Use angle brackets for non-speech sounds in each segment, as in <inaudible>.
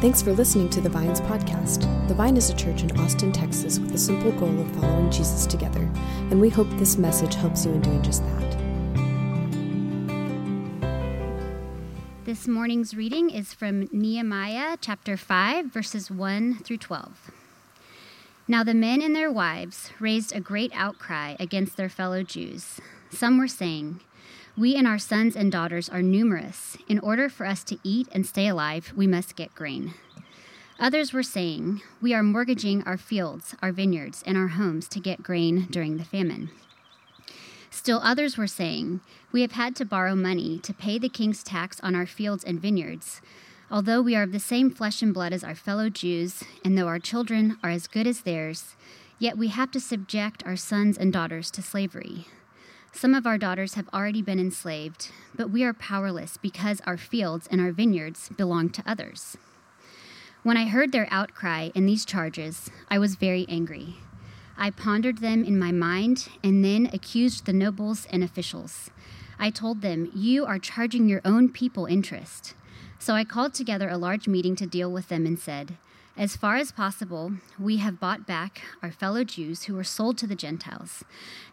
Thanks for listening to the Vines podcast. The Vine is a church in Austin, Texas, with the simple goal of following Jesus together, and we hope this message helps you in doing just that. This morning's reading is from Nehemiah chapter 5, verses 1 through 12. Now the men and their wives raised a great outcry against their fellow Jews. Some were saying, We and our sons and daughters are numerous. In order for us to eat and stay alive, we must get grain. Others were saying, We are mortgaging our fields, our vineyards, and our homes to get grain during the famine. Still others were saying, We have had to borrow money to pay the king's tax on our fields and vineyards Although we are of the same flesh and blood as our fellow Jews, and though our children are as good as theirs, yet we have to subject our sons and daughters to slavery. Some of our daughters have already been enslaved, but we are powerless because our fields and our vineyards belong to others. When I heard their outcry and these charges, I was very angry. I pondered them in my mind and then accused the nobles and officials. I told them, You are charging your own people interest. So I called together a large meeting to deal with them and said, As far as possible, we have bought back our fellow Jews who were sold to the Gentiles.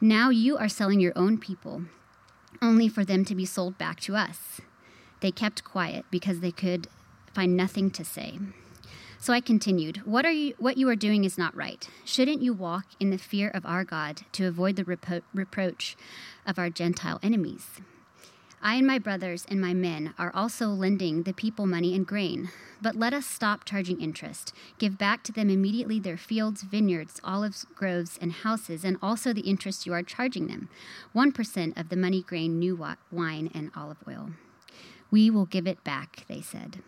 Now you are selling your own people, only for them to be sold back to us. They kept quiet because they could find nothing to say. So I continued, what, are you, what you are doing is not right. Shouldn't you walk in the fear of our God to avoid the repro- reproach of our Gentile enemies? I and my brothers and my men are also lending the people money and grain. But let us stop charging interest. Give back to them immediately their fields, vineyards, olive groves, and houses, and also the interest you are charging them 1% of the money, grain, new wine, and olive oil. We will give it back, they said.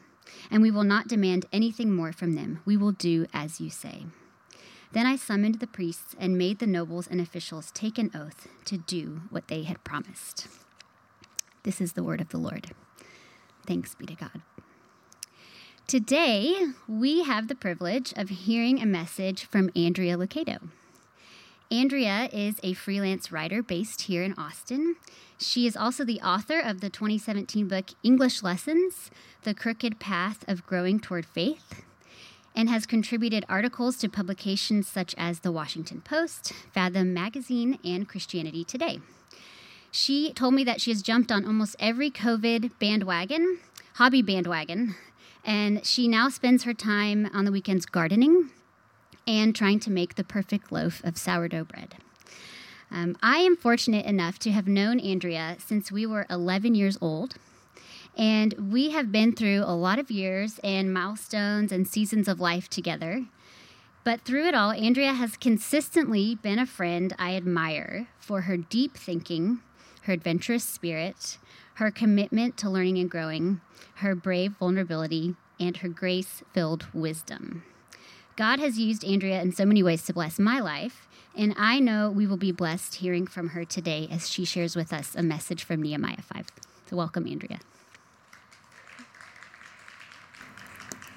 And we will not demand anything more from them. We will do as you say. Then I summoned the priests and made the nobles and officials take an oath to do what they had promised. This is the word of the Lord. Thanks be to God. Today, we have the privilege of hearing a message from Andrea Lucado. Andrea is a freelance writer based here in Austin. She is also the author of the 2017 book English Lessons The Crooked Path of Growing Toward Faith, and has contributed articles to publications such as The Washington Post, Fathom Magazine, and Christianity Today. She told me that she has jumped on almost every COVID bandwagon, hobby bandwagon, and she now spends her time on the weekends gardening and trying to make the perfect loaf of sourdough bread. Um, I am fortunate enough to have known Andrea since we were 11 years old. And we have been through a lot of years and milestones and seasons of life together. But through it all, Andrea has consistently been a friend I admire for her deep thinking her adventurous spirit, her commitment to learning and growing, her brave vulnerability, and her grace filled wisdom. God has used Andrea in so many ways to bless my life, and I know we will be blessed hearing from her today as she shares with us a message from Nehemiah 5. So, welcome, Andrea.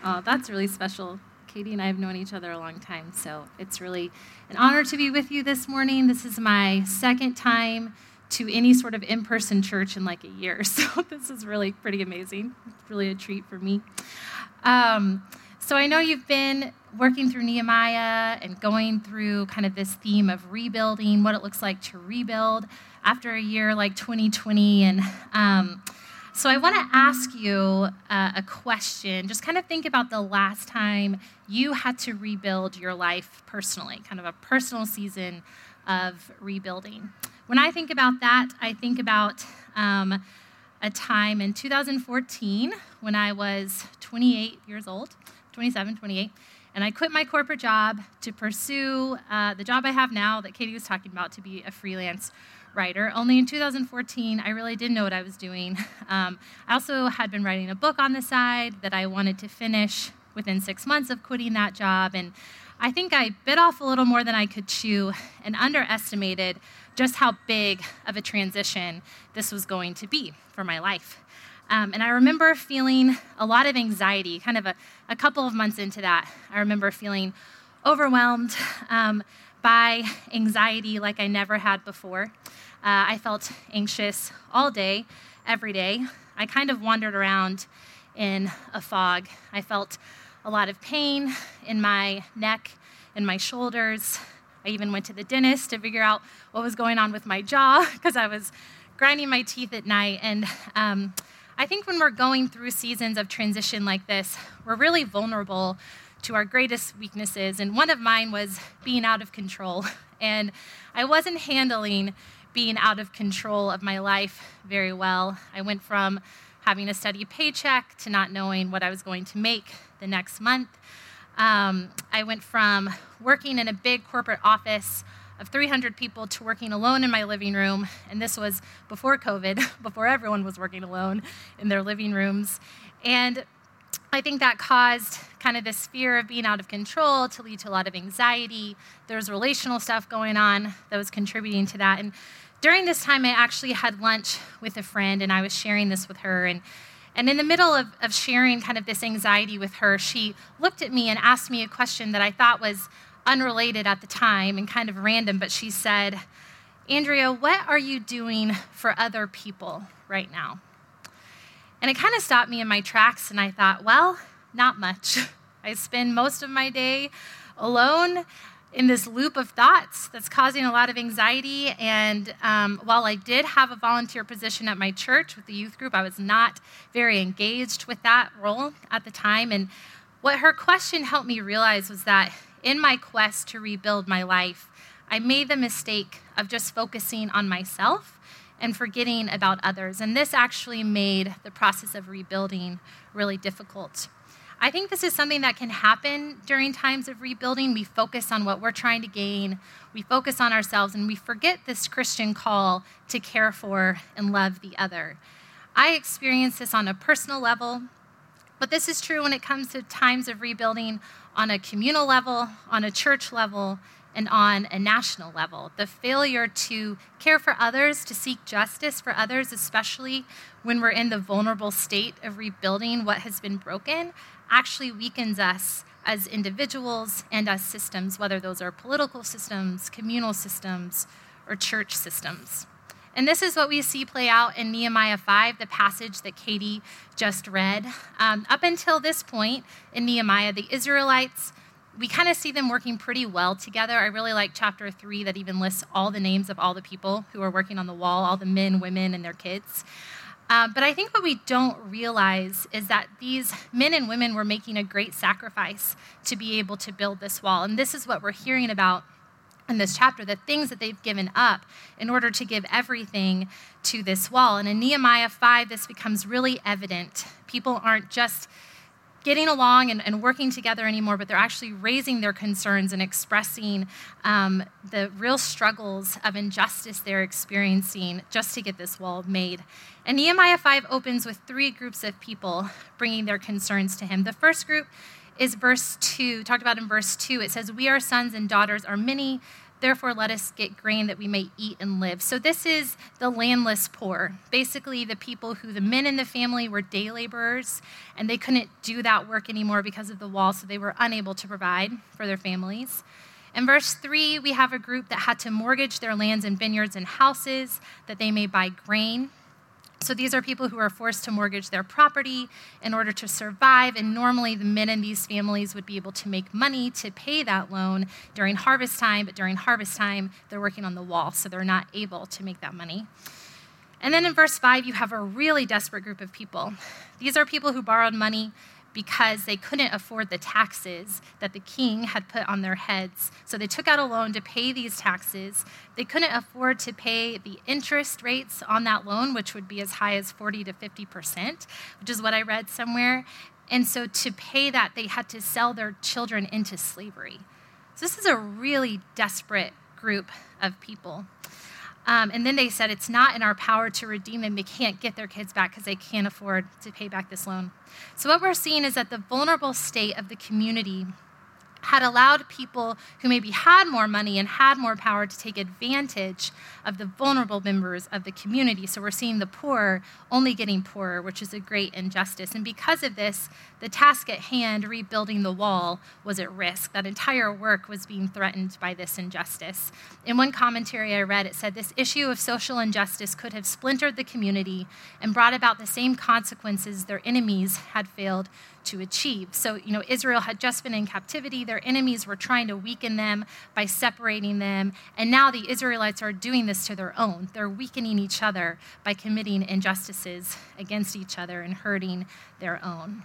Oh, that's really special. Katie and I have known each other a long time, so it's really an honor to be with you this morning. This is my second time to any sort of in person church in like a year. <laughs> So this is really pretty amazing. It's really a treat for me. Um, so I know you've been working through Nehemiah and going through kind of this theme of rebuilding, what it looks like to rebuild after a year like 2020. And um, so I want to ask you uh, a question. Just kind of think about the last time you had to rebuild your life personally, kind of a personal season of rebuilding. When I think about that, I think about um, a time in 2014 when I was 28 years old, 27, 28, and I quit my corporate job to pursue uh, the job I have now that Katie was talking about to be a freelance writer. Only in 2014, I really didn't know what I was doing. <laughs> Um, I also had been writing a book on the side that I wanted to finish within six months of quitting that job. And I think I bit off a little more than I could chew and underestimated just how big of a transition this was going to be for my life. Um, and I remember feeling a lot of anxiety, kind of a, a couple of months into that. I remember feeling overwhelmed um, by anxiety like I never had before. Uh, I felt anxious all day, every day. I kind of wandered around in a fog. I felt a lot of pain in my neck in my shoulders. I even went to the dentist to figure out what was going on with my jaw <laughs> because I was grinding my teeth at night. And um, I think when we're going through seasons of transition like this, we're really vulnerable to our greatest weaknesses. And one of mine was being out of control. <laughs> And I wasn't handling being out of control of my life very well. I went from having a steady paycheck to not knowing what I was going to make the next month. Um, I went from working in a big corporate office of 300 people to working alone in my living room. And this was before COVID, <laughs> before everyone was working alone in their living rooms. And I think that caused kind of this fear of being out of control to lead to a lot of anxiety. There was relational stuff going on that was contributing to that. And during this time, I actually had lunch with a friend and I was sharing this with her. And, and in the middle of, of sharing kind of this anxiety with her, she looked at me and asked me a question that I thought was unrelated at the time and kind of random, but she said, Andrea, what are you doing for other people right now? And it kind of stopped me in my tracks, and I thought, well, not much. <laughs> I spend most of my day alone in this loop of thoughts that's causing a lot of anxiety. And um, while I did have a volunteer position at my church with the youth group, I was not very engaged with that role at the time. And what her question helped me realize was that in my quest to rebuild my life, I made the mistake of just focusing on myself and forgetting about others. And this actually made the process of rebuilding really difficult. I think this is something that can happen during times of rebuilding. We focus on what we're trying to gain, we focus on ourselves, and we forget this Christian call to care for and love the other. I experience this on a personal level, but this is true when it comes to times of rebuilding on a communal level, on a church level, and on a national level. The failure to care for others, to seek justice for others, especially when we're in the vulnerable state of rebuilding what has been broken, actually weakens us as individuals and as systems, whether those are political systems, communal systems, or church systems. And this is what we see play out in Nehemiah 5, the passage that Katie just read. Um, up until this point in Nehemiah, the Israelites, we kind of see them working pretty well together. I really like chapter 3 that even lists all the names of all the people who are working on the wall, all the men, women, and their kids. Uh, but I think what we don't realize is that these men and women were making a great sacrifice to be able to build this wall. And this is what we're hearing about in this chapter the things that they've given up in order to give everything to this wall. And in Nehemiah 5, this becomes really evident. People aren't just getting along and, and working together anymore, but they're actually raising their concerns and expressing um, the real struggles of injustice they're experiencing just to get this wall made. And Nehemiah 5 opens with three groups of people bringing their concerns to him. The first group is verse 2, talked about in verse 2. It says, We, our sons and daughters, are many. Therefore, let us get grain that we may eat and live. So, this is the landless poor, basically, the people who the men in the family were day laborers and they couldn't do that work anymore because of the wall, so they were unable to provide for their families. In verse 3, we have a group that had to mortgage their lands and vineyards and houses that they may buy grain. So these are people who are forced to mortgage their property in order to survive. And normally, the men in these families would be able to make money to pay that loan during harvest time. But during harvest time, they're working on the wall, so they're not able to make that money. And then in verse 5, you have a really desperate group of people. These are people who borrowed money because they couldn't afford the taxes that the king had put on their heads. So they took out a loan to pay these taxes. They couldn't afford to pay the interest rates on that loan, which would be as high as 40 to 50%, which is what I read somewhere. And so to pay that, they had to sell their children into slavery. So this is a really desperate group of people. Um, and then they said it's not in our power to redeem them. They can't get their kids back because they can't afford to pay back this loan. So, what we're seeing is that the vulnerable state of the community had allowed people who maybe had more money and had more power to take advantage of the vulnerable members of the community. So we're seeing the poor only getting poorer, which is a great injustice. And because of this, the task at hand, rebuilding the wall, was at risk. That entire work was being threatened by this injustice. In one commentary I read, it said this issue of social injustice could have splintered the community and brought about the same consequences their enemies had failed to achieve. So, you know, Israel had just been in captivity. Their enemies were trying to weaken them by separating them. And now the Israelites are doing this to their own. They're weakening each other by committing injustices against each other and hurting their own.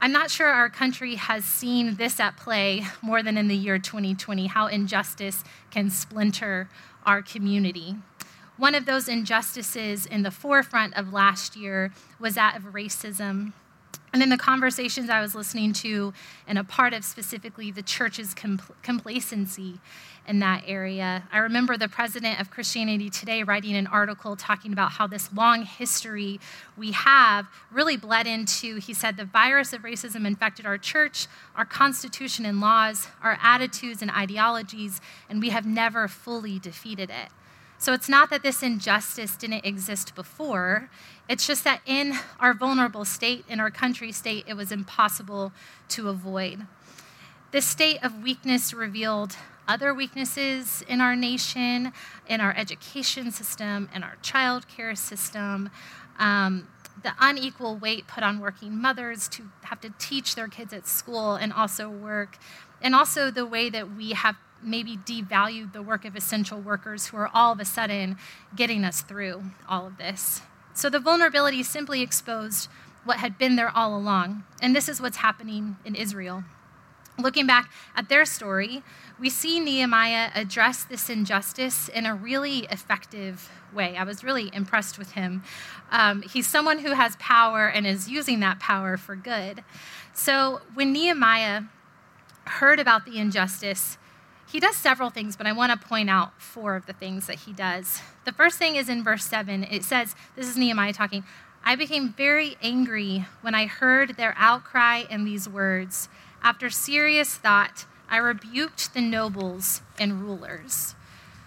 I'm not sure our country has seen this at play more than in the year 2020, how injustice can splinter our community. One of those injustices in the forefront of last year was that of racism. And then the conversations I was listening to, and a part of specifically the church's compl- complacency in that area, I remember the president of Christianity Today writing an article talking about how this long history we have really bled into, he said, the virus of racism infected our church, our constitution and laws, our attitudes and ideologies, and we have never fully defeated it. So it's not that this injustice didn't exist before, it's just that in our vulnerable state, in our country state, it was impossible to avoid. This state of weakness revealed other weaknesses in our nation, in our education system, in our childcare system. Um, the unequal weight put on working mothers to have to teach their kids at school and also work, and also the way that we have maybe devalued the work of essential workers who are all of a sudden getting us through all of this. So the vulnerability simply exposed what had been there all along. And this is what's happening in Israel. Looking back at their story, we see Nehemiah address this injustice in a really effective way. I was really impressed with him. Um, he's someone who has power and is using that power for good. So when Nehemiah heard about the injustice, he does several things, but I want to point out four of the things that he does. The first thing is in verse 7. It says, This is Nehemiah talking. I became very angry when I heard their outcry and these words. After serious thought, I rebuked the nobles and rulers.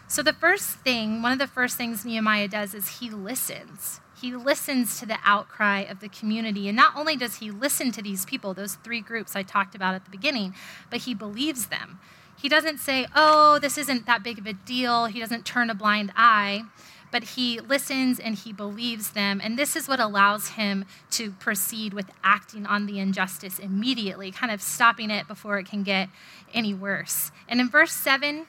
So, the first thing, one of the first things Nehemiah does is he listens. He listens to the outcry of the community. And not only does he listen to these people, those three groups I talked about at the beginning, but he believes them. He doesn't say, oh, this isn't that big of a deal. He doesn't turn a blind eye, but he listens and he believes them. And this is what allows him to proceed with acting on the injustice immediately, kind of stopping it before it can get any worse. And in verse 7,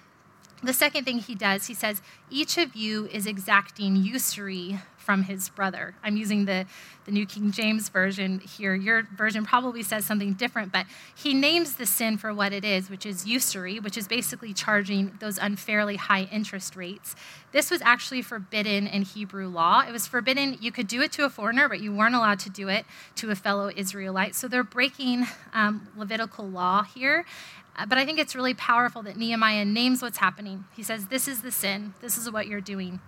the second thing he does, he says, Each of you is exacting usury from his brother. I'm using the, the New King James Version here. Your version probably says something different, but he names the sin for what it is, which is usury, which is basically charging those unfairly high interest rates. This was actually forbidden in Hebrew law. It was forbidden, you could do it to a foreigner, but you weren't allowed to do it to a fellow Israelite. So they're breaking um, Levitical law here. Uh, but I think it's really powerful that Nehemiah names what's happening. He says, This is the sin, this is what you're doing.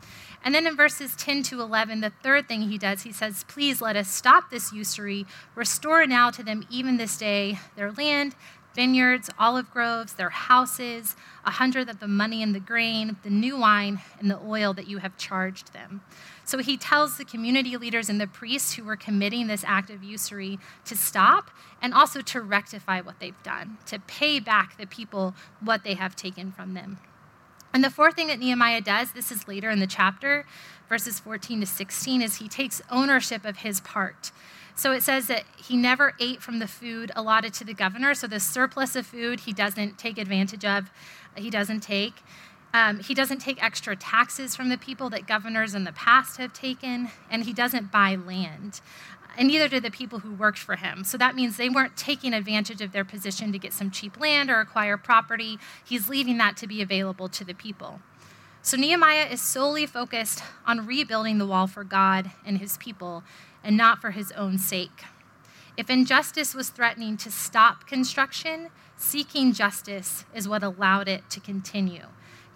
And then in verses 10 to 11, the third thing he does, he says, Please let us stop this usury, restore now to them even this day their land, vineyards, olive groves, their houses, a hundredth of the money and the grain, the new wine, and the oil that you have charged them. So he tells the community leaders and the priests who were committing this act of usury to stop and also to rectify what they've done, to pay back the people what they have taken from them. And the fourth thing that Nehemiah does, this is later in the chapter, verses 14 to 16, is he takes ownership of his part. So it says that he never ate from the food allotted to the governor. So the surplus of food he doesn't take advantage of, he doesn't take. Um, he doesn't take extra taxes from the people that governors in the past have taken, and he doesn't buy land. And neither did the people who worked for him. So that means they weren't taking advantage of their position to get some cheap land or acquire property. He's leaving that to be available to the people. So Nehemiah is solely focused on rebuilding the wall for God and his people and not for his own sake. If injustice was threatening to stop construction, seeking justice is what allowed it to continue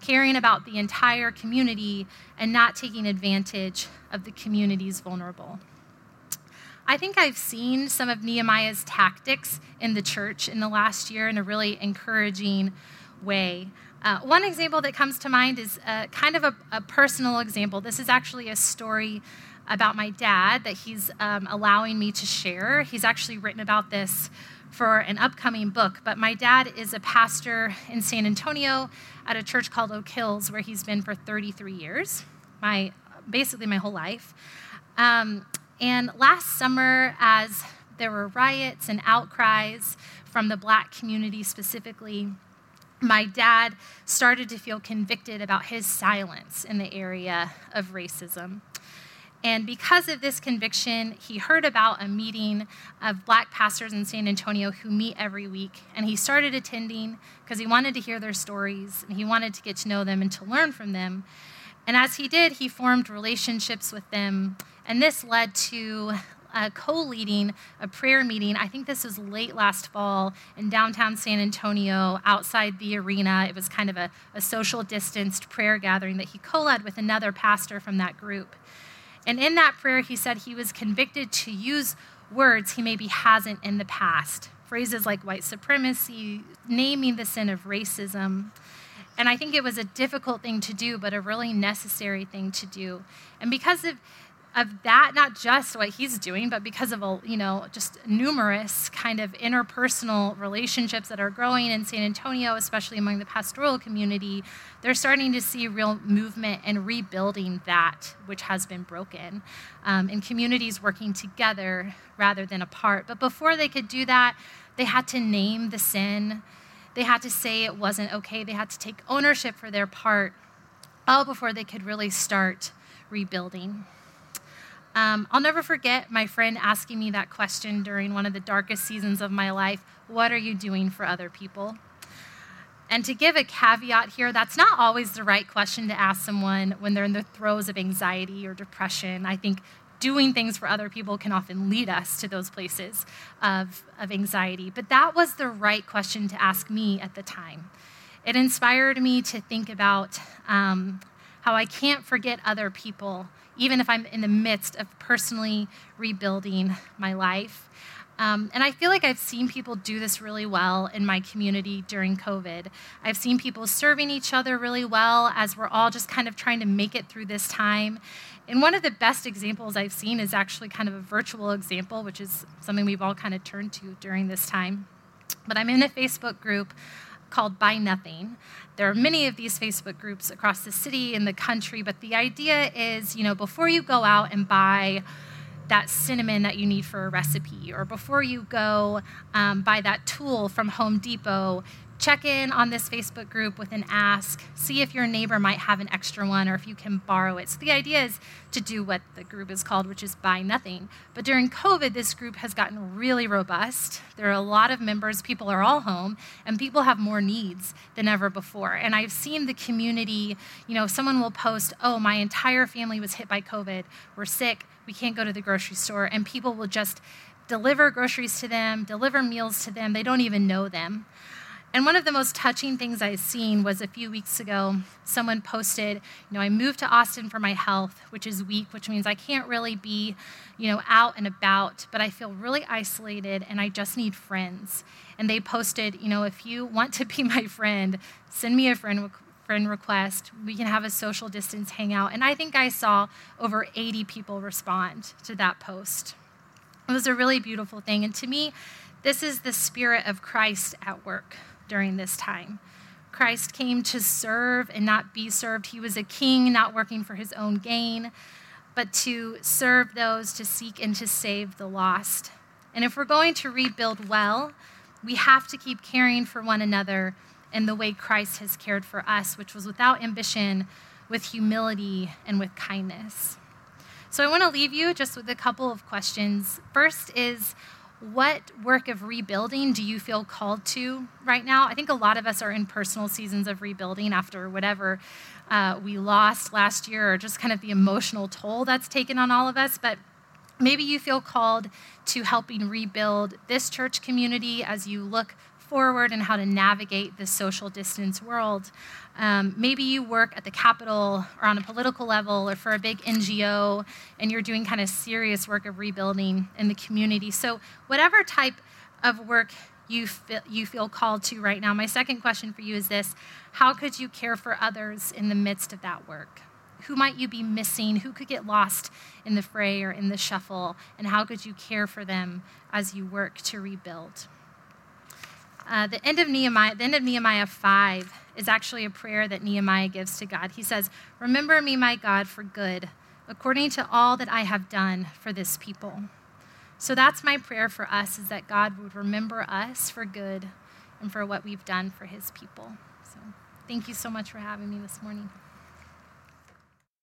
caring about the entire community and not taking advantage of the community's vulnerable. I think I've seen some of Nehemiah's tactics in the church in the last year in a really encouraging way. Uh, one example that comes to mind is uh, kind of a, a, personal example. This is actually a story about my dad that he's um, allowing me to share. He's actually written about this for an upcoming book. But my dad is a pastor in San Antonio at a church called Oak Hills, where he's been for 33 years, my basically my whole life. Um, and last summer, as there were riots and outcries from the black community specifically, my dad started to feel convicted about his silence in the area of racism. And because of this conviction, he heard about a meeting of black pastors in San Antonio who meet every week. And he started attending because he wanted to hear their stories and he wanted to get to know them and to learn from them. And as he did, he formed relationships with them. And this led to uh, co leading a prayer meeting. I think this was late last fall in downtown San Antonio outside the arena. It was kind of a, a social distanced prayer gathering that he co led with another pastor from that group. And in that prayer, he said he was convicted to use words he maybe hasn't in the past. Phrases like white supremacy, naming the sin of racism. And I think it was a difficult thing to do, but a really necessary thing to do. And because of of that, not just what he's doing, but because of a, you know just numerous kind of interpersonal relationships that are growing in San Antonio, especially among the pastoral community, they're starting to see real movement and rebuilding that which has been broken, um, and communities working together rather than apart. But before they could do that, they had to name the sin. They had to say it wasn't okay. They had to take ownership for their part, all before they could really start rebuilding. Um, I'll never forget my friend asking me that question during one of the darkest seasons of my life What are you doing for other people? And to give a caveat here, that's not always the right question to ask someone when they're in the throes of anxiety or depression. I think doing things for other people can often lead us to those places of, of anxiety. But that was the right question to ask me at the time. It inspired me to think about um, how I can't forget other people even if I'm in the midst of personally rebuilding my life. Um, and I feel like I've seen people do this really well in my community during COVID. I've seen people serving each other really well as we're all just kind of trying to make it through this time. And one of the best examples I've seen is actually kind of a virtual example, which is something we've all kind of turned to during this time. But I'm in a Facebook group called Buy Nothing. There are many of these Facebook groups across the city and the country, but the idea is, you know, before you go out and buy that cinnamon that you need for a recipe, or before you go um, buy that tool from Home Depot, check in on this Facebook group with an ask, see if your neighbor might have an extra one or if you can borrow it. So the idea is to do what the group is called, which is buy nothing. But during COVID, this group has gotten really robust. There are a lot of members, people are all home, and people have more needs than ever before. And I've seen the community, you know, someone will post, oh, my entire family was hit by COVID, we're sick, we can't go to the grocery store, and people will just deliver groceries to them, deliver meals to them, they don't even know them. And one of the most touching things I've seen was a few weeks ago, someone posted, you know, I moved to Austin for my health, which is weak, which means I can't really be, you know, out and about, but I feel really isolated and I just need friends. And they posted, you know, if you want to be <laughs> my friend, send me a friend friend request. We can have a social distance hangout. And I think I saw over 80 people respond to that post. It was a really beautiful thing. And to me, this is the spirit of Christ at work during this time. Christ came to serve and not be served. He was a king, not working for his own gain, but to serve those, to seek and to save the lost. And if we're going to rebuild well, we have to keep caring for one another in the way Christ has cared for us, which was without ambition, with humility, and with kindness. So I want to leave you just with a couple of questions. First is, what work of rebuilding do you feel called to right now? I think a lot of us are in personal seasons of rebuilding after whatever uh, we lost last year, or just kind of the emotional toll that's taken on all of us. But maybe you feel called to helping rebuild this church community as you look forward and how to navigate this social distance world. Um, maybe you work at the Capitol or on a political level or for a big NGO and you're doing kind of serious work of rebuilding in the community. So, whatever type of work you you feel called to right now, my second question for you is this How could you care for others in the midst of that work? Who might you be missing? Who could get lost in the fray or in the shuffle? And how could you care for them as you work to rebuild? Uh, the end of Nehemiah, the end of Nehemiah 5 is actually a prayer that Nehemiah gives to God. He says, Remember me, my God, for good, according to all that I have done for this people. So that's my prayer for us is that God would remember us for good and for what we've done for his people. So thank you so much for having me this morning.